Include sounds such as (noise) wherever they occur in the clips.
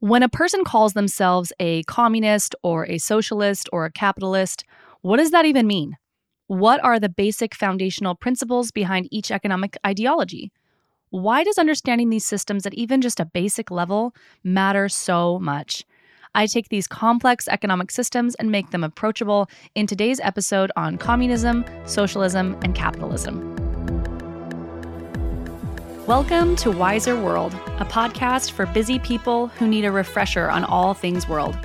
When a person calls themselves a communist or a socialist or a capitalist, what does that even mean? What are the basic foundational principles behind each economic ideology? Why does understanding these systems at even just a basic level matter so much? I take these complex economic systems and make them approachable in today's episode on communism, socialism, and capitalism. Welcome to Wiser World, a podcast for busy people who need a refresher on all things world.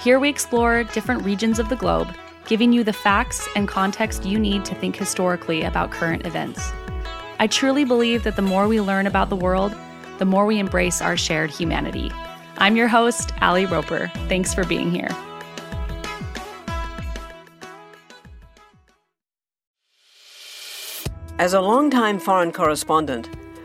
Here we explore different regions of the globe, giving you the facts and context you need to think historically about current events. I truly believe that the more we learn about the world, the more we embrace our shared humanity. I'm your host, Ali Roper. Thanks for being here. As a longtime foreign correspondent,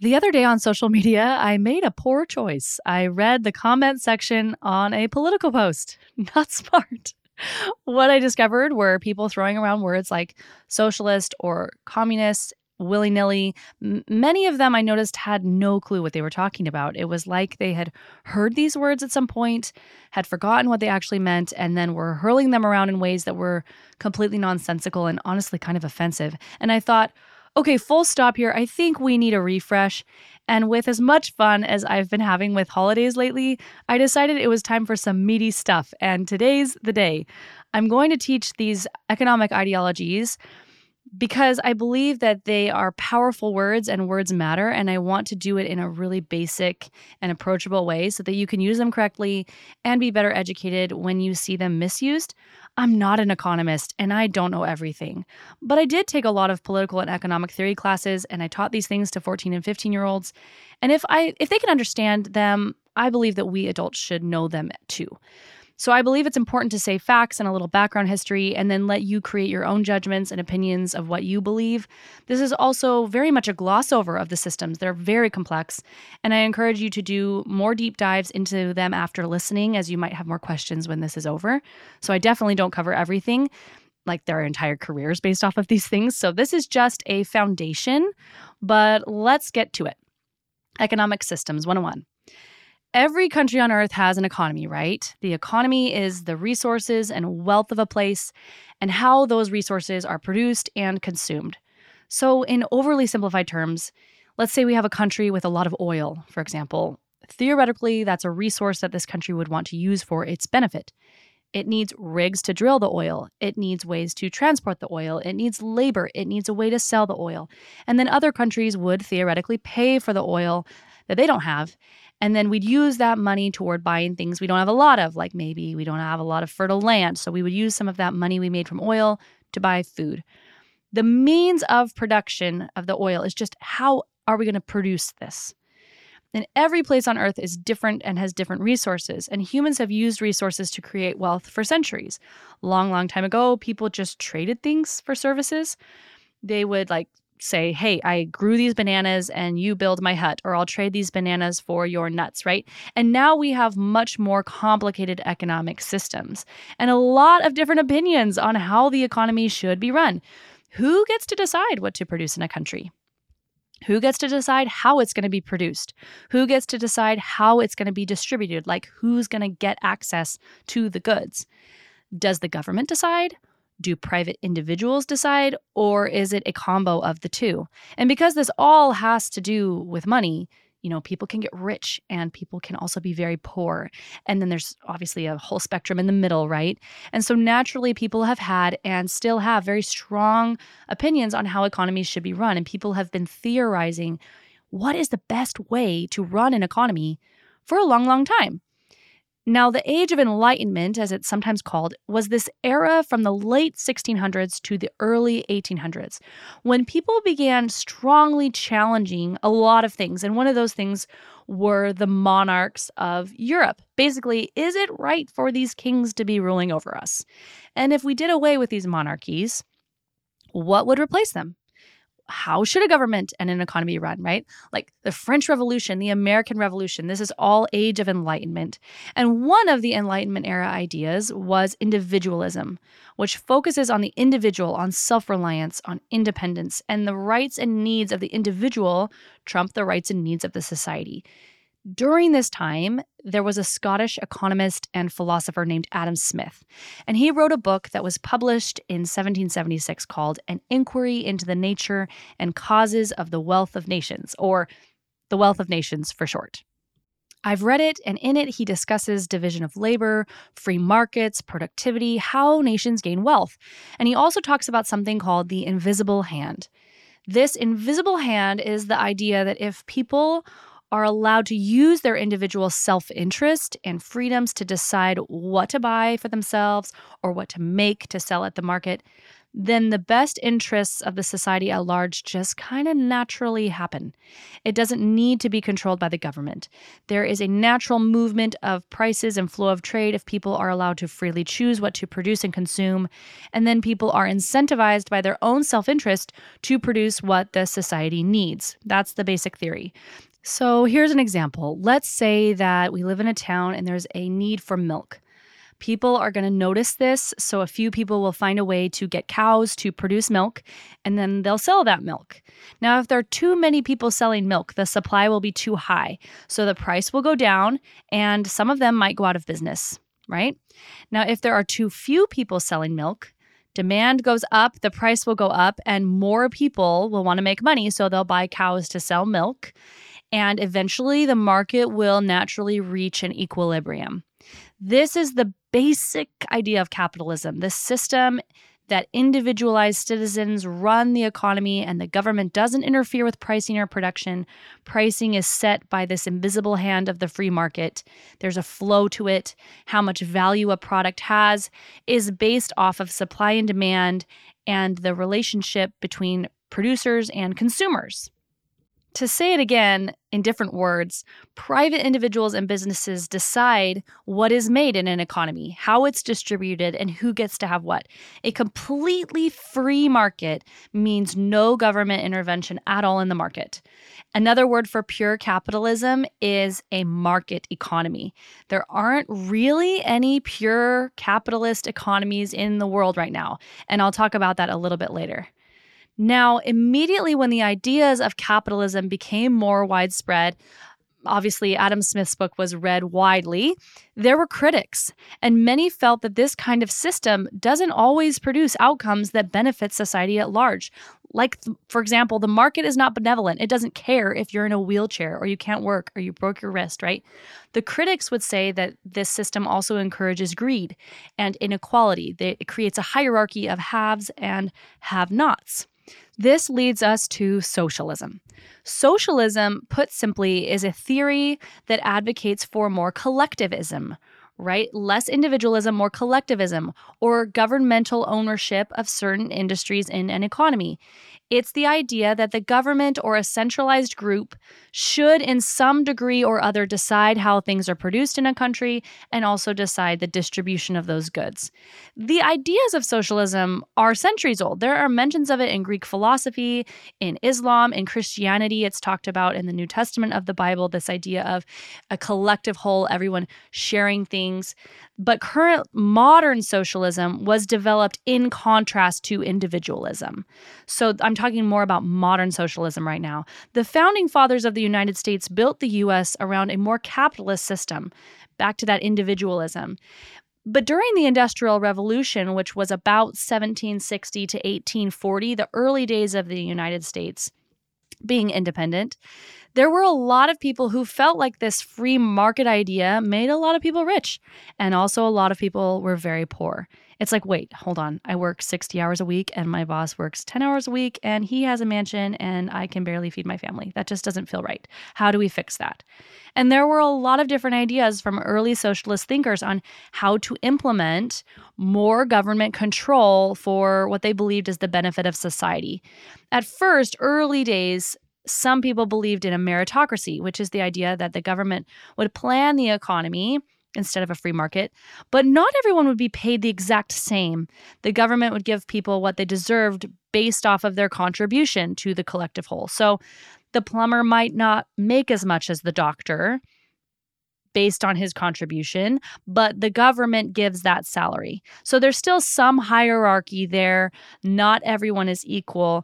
The other day on social media, I made a poor choice. I read the comment section on a political post. (laughs) Not smart. What I discovered were people throwing around words like socialist or communist willy nilly. Many of them I noticed had no clue what they were talking about. It was like they had heard these words at some point, had forgotten what they actually meant, and then were hurling them around in ways that were completely nonsensical and honestly kind of offensive. And I thought, okay, full stop here. I think we need a refresh. And with as much fun as I've been having with holidays lately, I decided it was time for some meaty stuff. And today's the day. I'm going to teach these economic ideologies because I believe that they are powerful words and words matter. And I want to do it in a really basic and approachable way so that you can use them correctly and be better educated when you see them misused. I'm not an economist and I don't know everything, but I did take a lot of political and economic theory classes and I taught these things to 14 and 15 year olds. And if I if they can understand them, I believe that we adults should know them too. So I believe it's important to say facts and a little background history and then let you create your own judgments and opinions of what you believe. This is also very much a gloss over of the systems. They're very complex, and I encourage you to do more deep dives into them after listening as you might have more questions when this is over. So I definitely don't cover everything like their entire careers based off of these things. So this is just a foundation, but let's get to it. Economic Systems 101. Every country on earth has an economy, right? The economy is the resources and wealth of a place and how those resources are produced and consumed. So, in overly simplified terms, let's say we have a country with a lot of oil, for example. Theoretically, that's a resource that this country would want to use for its benefit. It needs rigs to drill the oil. It needs ways to transport the oil. It needs labor. It needs a way to sell the oil. And then other countries would theoretically pay for the oil that they don't have. And then we'd use that money toward buying things we don't have a lot of, like maybe we don't have a lot of fertile land. So we would use some of that money we made from oil to buy food. The means of production of the oil is just how are we going to produce this? And every place on earth is different and has different resources. And humans have used resources to create wealth for centuries. Long, long time ago, people just traded things for services. They would like say, hey, I grew these bananas and you build my hut, or I'll trade these bananas for your nuts, right? And now we have much more complicated economic systems and a lot of different opinions on how the economy should be run. Who gets to decide what to produce in a country? Who gets to decide how it's going to be produced? Who gets to decide how it's going to be distributed? Like, who's going to get access to the goods? Does the government decide? Do private individuals decide, or is it a combo of the two? And because this all has to do with money, you know, people can get rich and people can also be very poor. And then there's obviously a whole spectrum in the middle, right? And so naturally, people have had and still have very strong opinions on how economies should be run. And people have been theorizing what is the best way to run an economy for a long, long time. Now, the Age of Enlightenment, as it's sometimes called, was this era from the late 1600s to the early 1800s when people began strongly challenging a lot of things. And one of those things were the monarchs of Europe. Basically, is it right for these kings to be ruling over us? And if we did away with these monarchies, what would replace them? How should a government and an economy run, right? Like the French Revolution, the American Revolution, this is all age of enlightenment. And one of the Enlightenment era ideas was individualism, which focuses on the individual, on self reliance, on independence, and the rights and needs of the individual trump the rights and needs of the society. During this time, there was a Scottish economist and philosopher named Adam Smith, and he wrote a book that was published in 1776 called An Inquiry into the Nature and Causes of the Wealth of Nations, or The Wealth of Nations for short. I've read it, and in it, he discusses division of labor, free markets, productivity, how nations gain wealth. And he also talks about something called the invisible hand. This invisible hand is the idea that if people are allowed to use their individual self interest and freedoms to decide what to buy for themselves or what to make to sell at the market, then the best interests of the society at large just kind of naturally happen. It doesn't need to be controlled by the government. There is a natural movement of prices and flow of trade if people are allowed to freely choose what to produce and consume, and then people are incentivized by their own self interest to produce what the society needs. That's the basic theory. So here's an example. Let's say that we live in a town and there's a need for milk. People are going to notice this, so a few people will find a way to get cows to produce milk, and then they'll sell that milk. Now, if there are too many people selling milk, the supply will be too high, so the price will go down, and some of them might go out of business, right? Now, if there are too few people selling milk, demand goes up, the price will go up, and more people will want to make money, so they'll buy cows to sell milk and eventually the market will naturally reach an equilibrium. This is the basic idea of capitalism the system that individualized citizens run the economy and the government doesn't interfere with pricing or production. Pricing is set by this invisible hand of the free market. There's a flow to it. How much value a product has is based off of supply and demand and the relationship between producers and consumers. To say it again in different words, private individuals and businesses decide what is made in an economy, how it's distributed, and who gets to have what. A completely free market means no government intervention at all in the market. Another word for pure capitalism is a market economy. There aren't really any pure capitalist economies in the world right now, and I'll talk about that a little bit later. Now, immediately when the ideas of capitalism became more widespread, obviously Adam Smith's book was read widely, there were critics, and many felt that this kind of system doesn't always produce outcomes that benefit society at large. Like, for example, the market is not benevolent. It doesn't care if you're in a wheelchair or you can't work or you broke your wrist, right? The critics would say that this system also encourages greed and inequality. It creates a hierarchy of haves and have nots. This leads us to socialism. Socialism, put simply, is a theory that advocates for more collectivism, right? Less individualism, more collectivism, or governmental ownership of certain industries in an economy. It's the idea that the government or a centralized group should, in some degree or other, decide how things are produced in a country and also decide the distribution of those goods. The ideas of socialism are centuries old. There are mentions of it in Greek philosophy, in Islam, in Christianity. It's talked about in the New Testament of the Bible, this idea of a collective whole, everyone sharing things. But current modern socialism was developed in contrast to individualism. So I'm talking more about modern socialism right now. The founding fathers of the United States built the US around a more capitalist system, back to that individualism. But during the Industrial Revolution, which was about 1760 to 1840, the early days of the United States being independent, there were a lot of people who felt like this free market idea made a lot of people rich. And also, a lot of people were very poor. It's like, wait, hold on. I work 60 hours a week and my boss works 10 hours a week and he has a mansion and I can barely feed my family. That just doesn't feel right. How do we fix that? And there were a lot of different ideas from early socialist thinkers on how to implement more government control for what they believed is the benefit of society. At first, early days, some people believed in a meritocracy, which is the idea that the government would plan the economy instead of a free market. But not everyone would be paid the exact same. The government would give people what they deserved based off of their contribution to the collective whole. So the plumber might not make as much as the doctor based on his contribution, but the government gives that salary. So there's still some hierarchy there. Not everyone is equal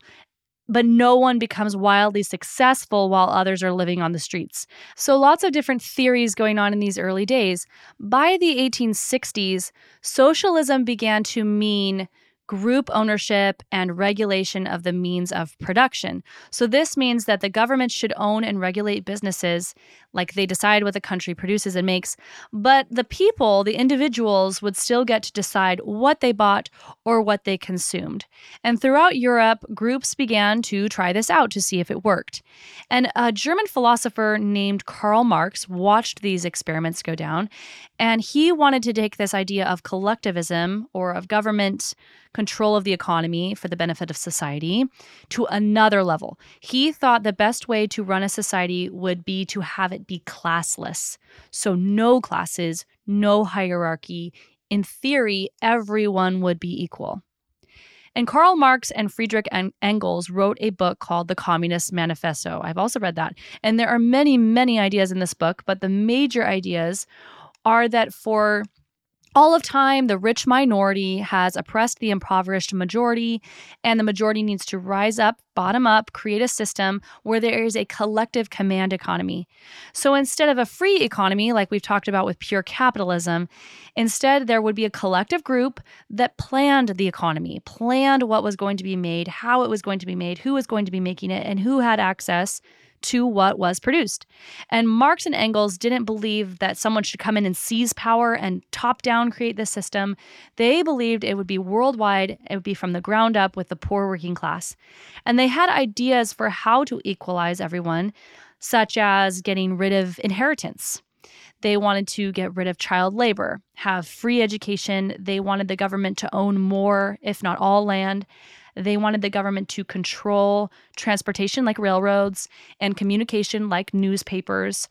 but no one becomes wildly successful while others are living on the streets. So, lots of different theories going on in these early days. By the 1860s, socialism began to mean group ownership and regulation of the means of production. So, this means that the government should own and regulate businesses like they decide what the country produces and makes, but the people, the individuals, would still get to decide what they bought or what they consumed. And throughout Europe, groups began to try this out to see if it worked. And a German philosopher named Karl Marx watched these experiments go down, and he wanted to take this idea of collectivism or of government control of the economy for the benefit of society to another level. He thought the best way to run a society would be to have it be classless. So, no classes, no hierarchy. In theory, everyone would be equal. And Karl Marx and Friedrich Engels wrote a book called The Communist Manifesto. I've also read that. And there are many, many ideas in this book, but the major ideas are that for all of time, the rich minority has oppressed the impoverished majority, and the majority needs to rise up, bottom up, create a system where there is a collective command economy. So instead of a free economy, like we've talked about with pure capitalism, instead there would be a collective group that planned the economy, planned what was going to be made, how it was going to be made, who was going to be making it, and who had access to what was produced. And Marx and Engels didn't believe that someone should come in and seize power and top down create this system. They believed it would be worldwide, it would be from the ground up with the poor working class. And they had ideas for how to equalize everyone, such as getting rid of inheritance. They wanted to get rid of child labor, have free education. They wanted the government to own more, if not all, land. They wanted the government to control transportation like railroads and communication like newspapers.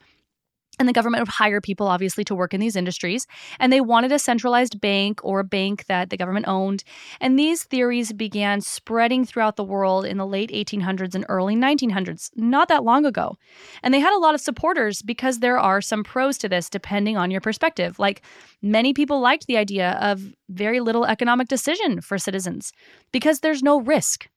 And the government would hire people, obviously, to work in these industries. And they wanted a centralized bank or a bank that the government owned. And these theories began spreading throughout the world in the late 1800s and early 1900s, not that long ago. And they had a lot of supporters because there are some pros to this, depending on your perspective. Like many people liked the idea of very little economic decision for citizens because there's no risk.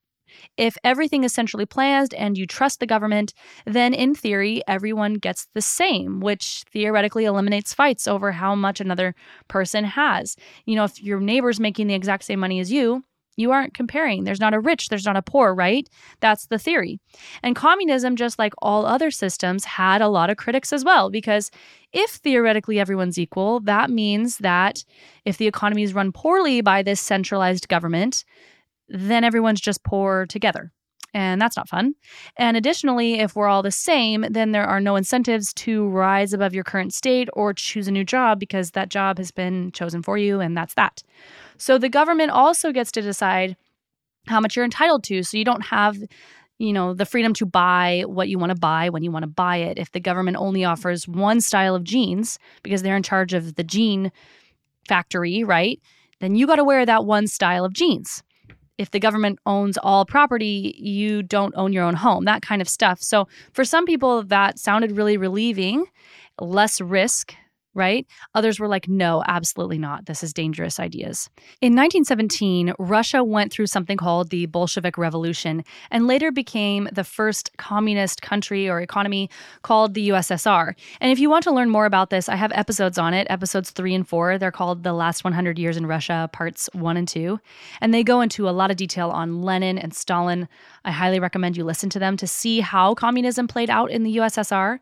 If everything is centrally planned and you trust the government, then in theory, everyone gets the same, which theoretically eliminates fights over how much another person has. You know, if your neighbor's making the exact same money as you, you aren't comparing. There's not a rich, there's not a poor, right? That's the theory. And communism, just like all other systems, had a lot of critics as well, because if theoretically everyone's equal, that means that if the economy is run poorly by this centralized government, then everyone's just poor together. And that's not fun. And additionally, if we're all the same, then there are no incentives to rise above your current state or choose a new job because that job has been chosen for you, and that's that. So the government also gets to decide how much you're entitled to. So you don't have you know the freedom to buy what you want to buy when you want to buy it if the government only offers one style of jeans because they're in charge of the jean factory right then you got to wear that one style of jeans if the government owns all property, you don't own your own home, that kind of stuff. So for some people, that sounded really relieving, less risk right? Others were like, no, absolutely not. This is dangerous ideas. In 1917, Russia went through something called the Bolshevik Revolution and later became the first communist country or economy called the USSR. And if you want to learn more about this, I have episodes on it, episodes three and four. They're called The Last 100 Years in Russia, parts one and two. And they go into a lot of detail on Lenin and Stalin. I highly recommend you listen to them to see how communism played out in the USSR.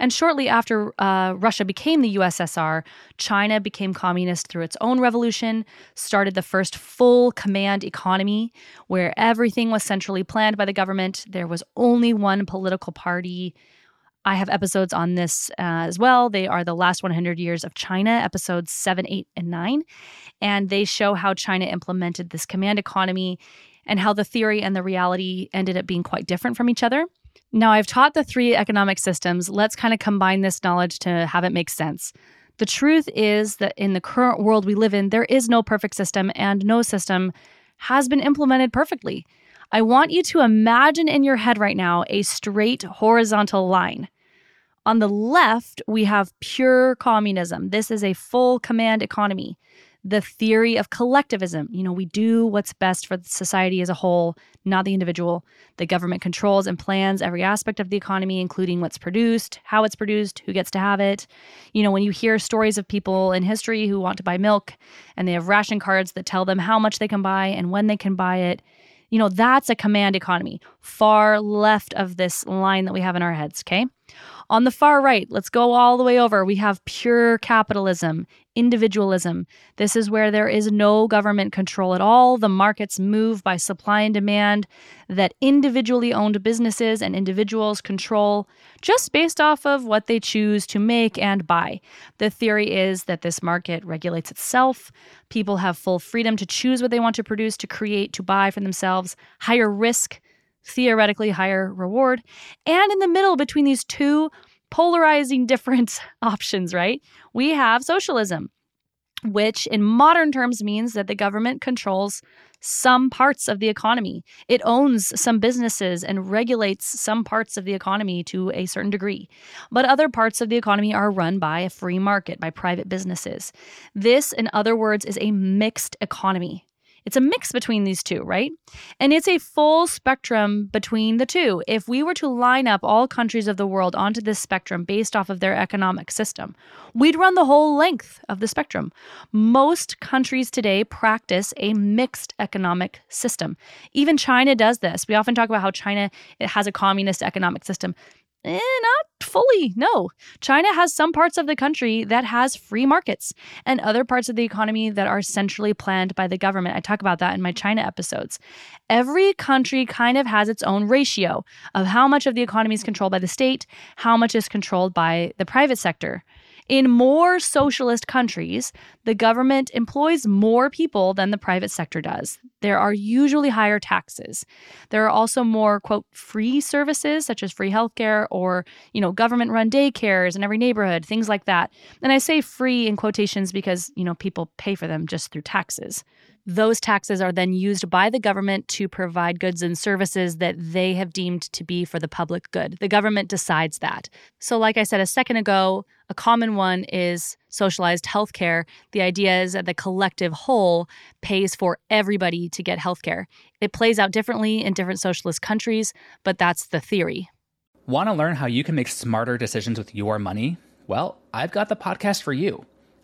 And shortly after uh, Russia became the USSR, China became communist through its own revolution, started the first full command economy where everything was centrally planned by the government. There was only one political party. I have episodes on this uh, as well. They are the last 100 years of China, episodes 7, 8, and 9. And they show how China implemented this command economy and how the theory and the reality ended up being quite different from each other. Now, I've taught the three economic systems. Let's kind of combine this knowledge to have it make sense. The truth is that in the current world we live in, there is no perfect system, and no system has been implemented perfectly. I want you to imagine in your head right now a straight horizontal line. On the left, we have pure communism. This is a full command economy the theory of collectivism. You know, we do what's best for society as a whole, not the individual. The government controls and plans every aspect of the economy, including what's produced, how it's produced, who gets to have it. You know, when you hear stories of people in history who want to buy milk and they have ration cards that tell them how much they can buy and when they can buy it, you know, that's a command economy, far left of this line that we have in our heads, okay? On the far right, let's go all the way over. We have pure capitalism, individualism. This is where there is no government control at all. The markets move by supply and demand that individually owned businesses and individuals control just based off of what they choose to make and buy. The theory is that this market regulates itself. People have full freedom to choose what they want to produce, to create, to buy for themselves. Higher risk theoretically higher reward. And in the middle between these two polarizing (laughs) different options, right? We have socialism, which in modern terms means that the government controls some parts of the economy. It owns some businesses and regulates some parts of the economy to a certain degree. But other parts of the economy are run by a free market, by private businesses. This, in other words, is a mixed economy. It's a mix between these two, right? And it's a full spectrum between the two. If we were to line up all countries of the world onto this spectrum based off of their economic system, we'd run the whole length of the spectrum. Most countries today practice a mixed economic system. Even China does this. We often talk about how China it has a communist economic system. Eh, not fully. No. China has some parts of the country that has free markets and other parts of the economy that are centrally planned by the government. I talk about that in my China episodes. Every country kind of has its own ratio of how much of the economy is controlled by the state, how much is controlled by the private sector. In more socialist countries, the government employs more people than the private sector does. There are usually higher taxes. There are also more, quote, free services such as free healthcare or, you know, government run daycares in every neighborhood, things like that. And I say free in quotations because, you know, people pay for them just through taxes. Those taxes are then used by the government to provide goods and services that they have deemed to be for the public good. The government decides that. So, like I said a second ago, a common one is socialized healthcare. The idea is that the collective whole pays for everybody to get healthcare. It plays out differently in different socialist countries, but that's the theory. Want to learn how you can make smarter decisions with your money? Well, I've got the podcast for you.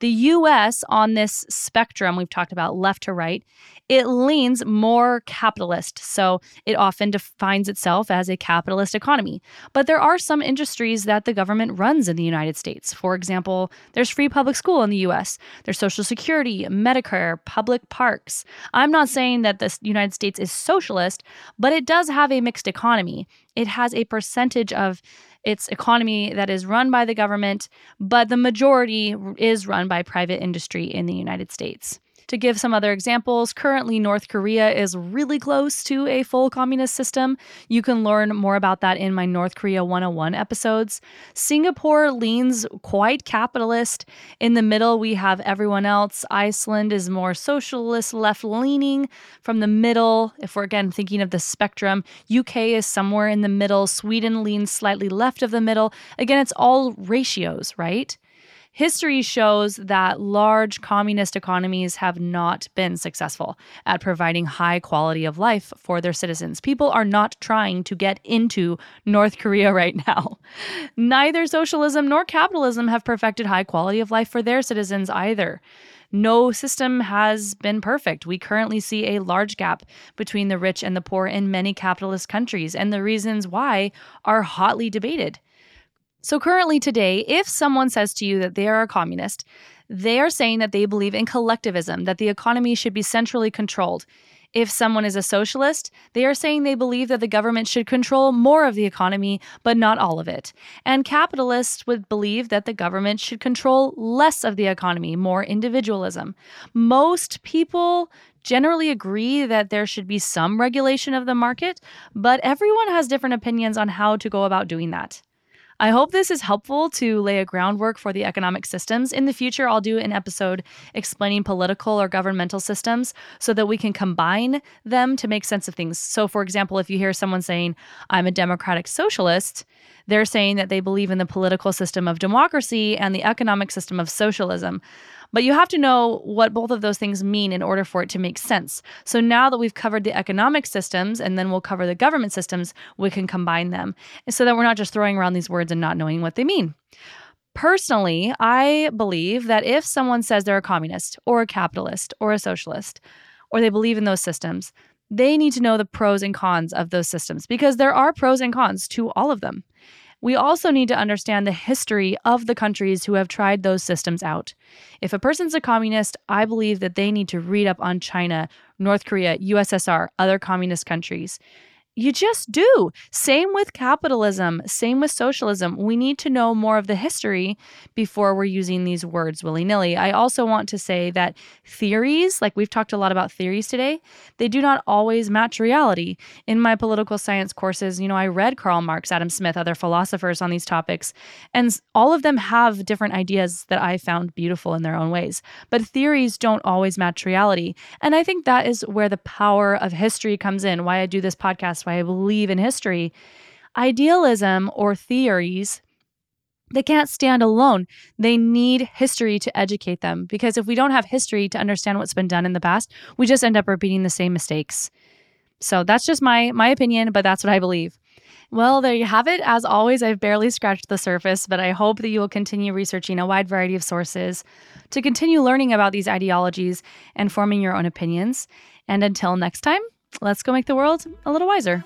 The US on this spectrum we've talked about left to right, it leans more capitalist. So it often defines itself as a capitalist economy. But there are some industries that the government runs in the United States. For example, there's free public school in the US, there's Social Security, Medicare, public parks. I'm not saying that the United States is socialist, but it does have a mixed economy. It has a percentage of It's economy that is run by the government, but the majority is run by private industry in the United States. To give some other examples, currently North Korea is really close to a full communist system. You can learn more about that in my North Korea 101 episodes. Singapore leans quite capitalist. In the middle, we have everyone else. Iceland is more socialist, left leaning. From the middle, if we're again thinking of the spectrum, UK is somewhere in the middle. Sweden leans slightly left of the middle. Again, it's all ratios, right? History shows that large communist economies have not been successful at providing high quality of life for their citizens. People are not trying to get into North Korea (laughs) right now. Neither socialism nor capitalism have perfected high quality of life for their citizens either. No system has been perfect. We currently see a large gap between the rich and the poor in many capitalist countries, and the reasons why are hotly debated. So, currently today, if someone says to you that they are a communist, they are saying that they believe in collectivism, that the economy should be centrally controlled. If someone is a socialist, they are saying they believe that the government should control more of the economy, but not all of it. And capitalists would believe that the government should control less of the economy, more individualism. Most people generally agree that there should be some regulation of the market, but everyone has different opinions on how to go about doing that. I hope this is helpful to lay a groundwork for the economic systems. In the future, I'll do an episode explaining political or governmental systems so that we can combine them to make sense of things. So, for example, if you hear someone saying, I'm a democratic socialist, they're saying that they believe in the political system of democracy and the economic system of socialism. But you have to know what both of those things mean in order for it to make sense. So now that we've covered the economic systems and then we'll cover the government systems, we can combine them so that we're not just throwing around these words and not knowing what they mean. Personally, I believe that if someone says they're a communist or a capitalist or a socialist, or they believe in those systems, they need to know the pros and cons of those systems because there are pros and cons to all of them. We also need to understand the history of the countries who have tried those systems out. If a person's a communist, I believe that they need to read up on China, North Korea, USSR, other communist countries. You just do. Same with capitalism, same with socialism. We need to know more of the history before we're using these words willy nilly. I also want to say that theories, like we've talked a lot about theories today, they do not always match reality. In my political science courses, you know, I read Karl Marx, Adam Smith, other philosophers on these topics, and all of them have different ideas that I found beautiful in their own ways. But theories don't always match reality. And I think that is where the power of history comes in, why I do this podcast why I believe in history. Idealism or theories, they can't stand alone. They need history to educate them because if we don't have history to understand what's been done in the past, we just end up repeating the same mistakes. So that's just my my opinion, but that's what I believe. Well, there you have it. As always, I've barely scratched the surface, but I hope that you will continue researching a wide variety of sources to continue learning about these ideologies and forming your own opinions. And until next time, let's go make the world a little wiser.